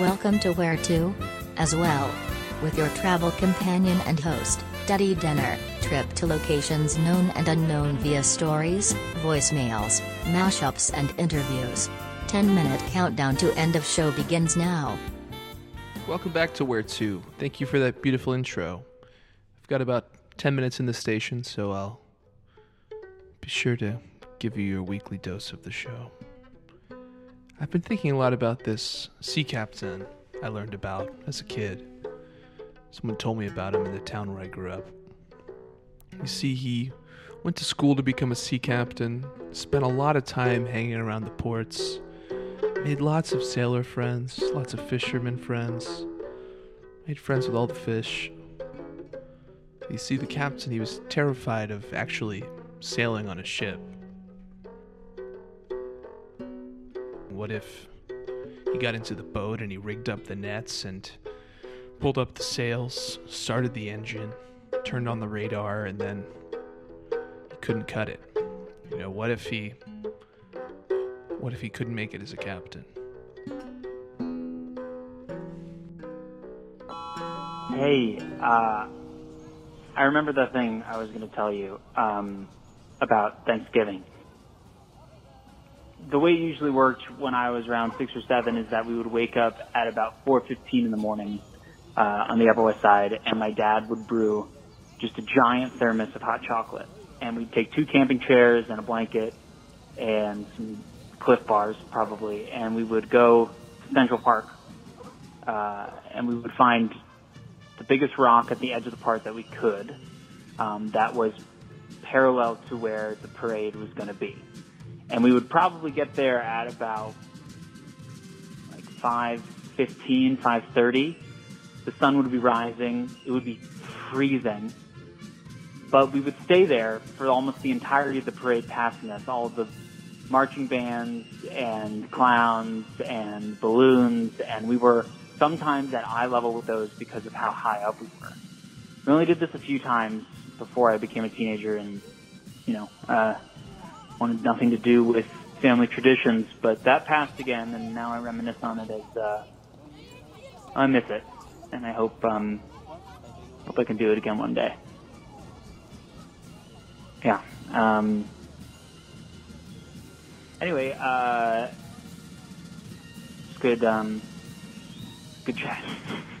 Welcome to Where To? As well. With your travel companion and host, Duddy Denner, trip to locations known and unknown via stories, voicemails, mashups, and interviews. 10 minute countdown to end of show begins now. Welcome back to Where To. Thank you for that beautiful intro. I've got about 10 minutes in the station, so I'll be sure to give you your weekly dose of the show. I've been thinking a lot about this sea captain I learned about as a kid. Someone told me about him in the town where I grew up. You see, he went to school to become a sea captain, spent a lot of time hanging around the ports, made lots of sailor friends, lots of fishermen friends, made friends with all the fish. You see, the captain, he was terrified of actually sailing on a ship. What if he got into the boat and he rigged up the nets and pulled up the sails, started the engine, turned on the radar, and then he couldn't cut it? You know, what if he. What if he couldn't make it as a captain? Hey, uh, I remember the thing I was going to tell you um, about Thanksgiving. The way it usually worked when I was around six or seven is that we would wake up at about 4:15 in the morning uh, on the Upper West Side, and my dad would brew just a giant thermos of hot chocolate, and we'd take two camping chairs and a blanket and some Cliff Bars probably, and we would go to Central Park, uh, and we would find the biggest rock at the edge of the park that we could, um, that was parallel to where the parade was going to be, and we would probably get there at about like 5:15, 5:30. The sun would be rising. It would be freezing. But we would stay there for almost the entirety of the parade passing us. All the marching bands and clowns and balloons, and we were sometimes at eye level with those because of how high up we were. We only did this a few times before I became a teenager and, you know, uh, wanted nothing to do with family traditions, but that passed again, and now I reminisce on it as, uh, I miss it, and I hope, um, hope I can do it again one day. Yeah. Um, anyway, uh, it's good, um, good chat.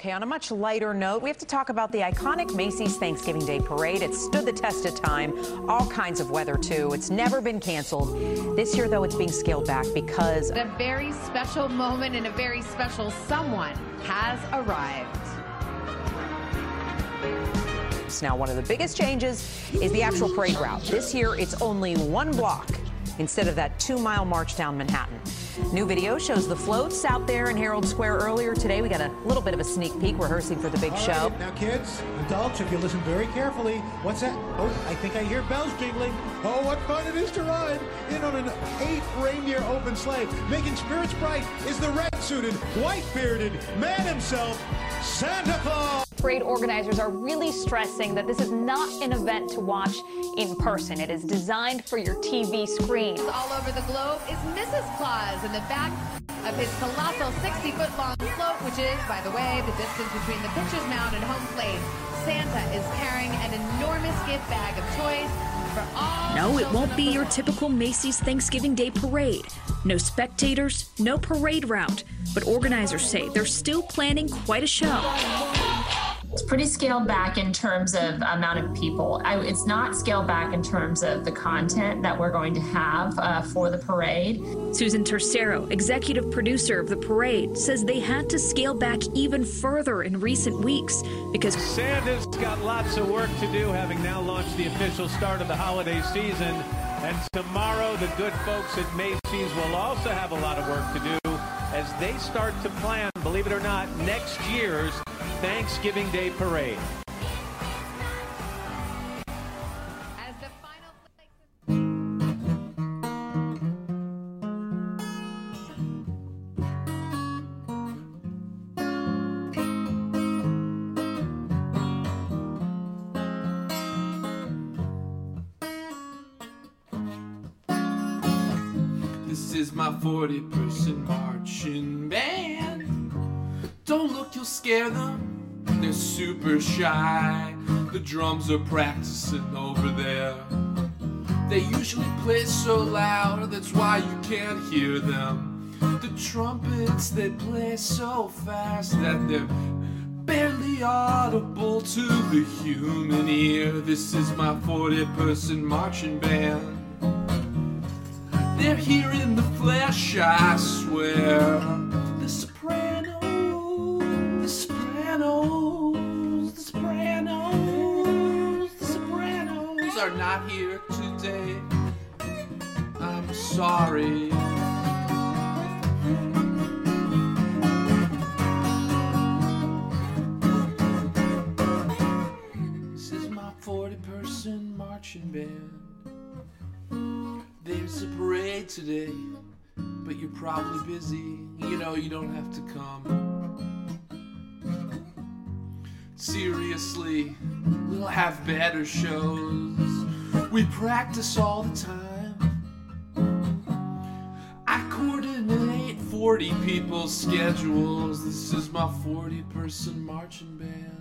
Okay, on a much lighter note, we have to talk about the iconic Macy's Thanksgiving Day Parade. It stood the test of time, all kinds of weather, too. It's never been canceled. This year, though, it's being scaled back because A very special moment and a very special someone has arrived. now one of the biggest changes is the actual parade route. This year, it's only one block instead of that two mile march down Manhattan. New video shows the floats out there in Herald Square earlier today. We got a little bit of a sneak peek rehearsing for the big show. now, kids, adults, if you listen very carefully, what's that? Oh, I think I hear bells jingling. Oh, what fun it is to ride in on an eight reindeer open sleigh. Making spirits bright is the red suited, white bearded man himself, Santa Claus. Parade organizers are really stressing that this is not an event to watch in person. It is designed for your TV screen. All over the globe is Mrs. Claus in the back of his colossal 60 foot long float, which is, by the way, the distance between the pitcher's mound and home plate. Santa is carrying an enormous gift bag of toys for all. No, it won't be your of typical Macy's Thanksgiving Day parade. No spectators, no parade route. But organizers say they're still planning quite a show. It's pretty scaled back in terms of amount of people. I, it's not scaled back in terms of the content that we're going to have uh, for the parade. Susan Tercero, executive producer of the parade, says they had to scale back even further in recent weeks because Santa's got lots of work to do, having now launched the official start of the holiday season. And tomorrow, the good folks at Macy's will also have a lot of work to do as they start to plan, believe it or not, next year's Thanksgiving Day Parade. This is is my 40 person marching band. Don't look, you'll scare them. They're super shy. The drums are practicing over there. They usually play so loud, that's why you can't hear them. The trumpets, they play so fast that they're barely audible to the human ear. This is my 40 person marching band. They're here in the flesh, I swear. Sopranos, the sopranos, the sopranos are not here today. I'm sorry. This is my 40 person marching band. There's a parade today, but you're probably busy. You know, you don't have to come. Seriously, we'll have better shows. We practice all the time. I coordinate 40 people's schedules. This is my 40 person marching band.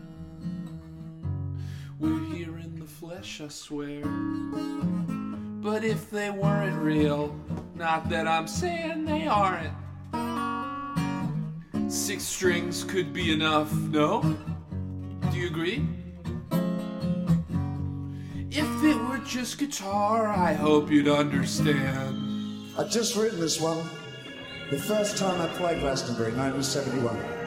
We're here in the flesh, I swear. But if they weren't real, not that I'm saying they aren't, six strings could be enough, no? Do you agree? If it were just guitar, I hope you'd understand. I've just written this one. The first time I played Glastonbury, 1971.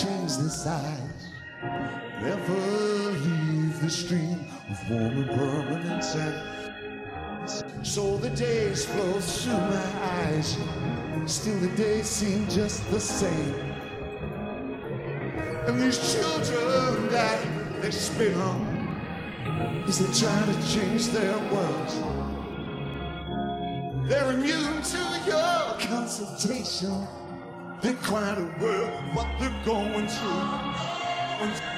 Change the size. Never leave the stream of warm and permanent sand. So the days flow through my eyes. Still the days seem just the same. And these children that they spin on as they try to change their worlds. They're immune to your consultation. Quite aware of what they're going through.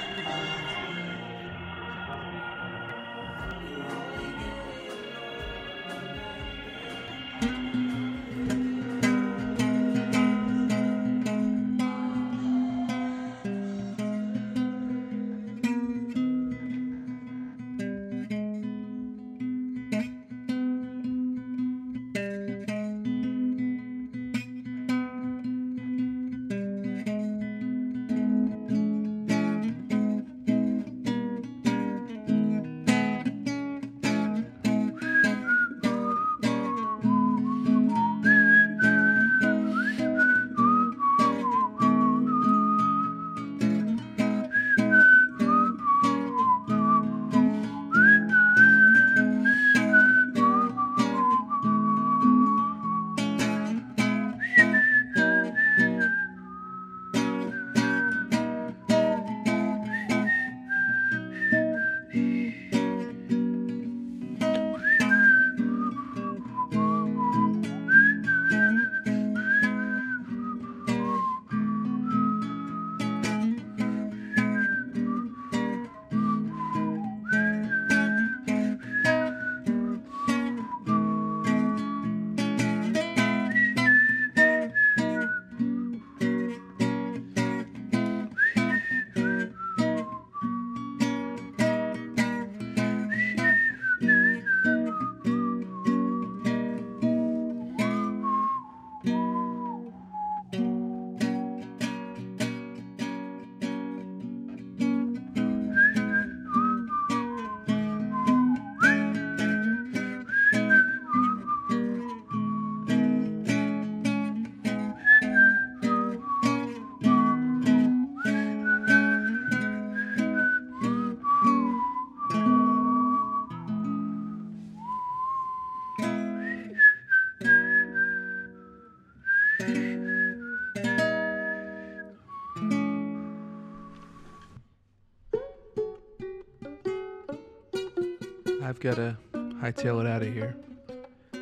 I've got to hightail it out of here.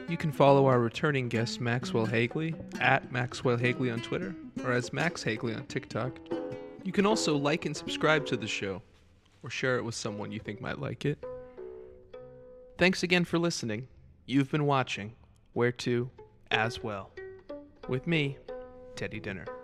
You can follow our returning guest, Maxwell Hagley, at Maxwell Hagley on Twitter, or as Max Hagley on TikTok. You can also like and subscribe to the show, or share it with someone you think might like it. Thanks again for listening. You've been watching Where To As Well, with me, Teddy Dinner.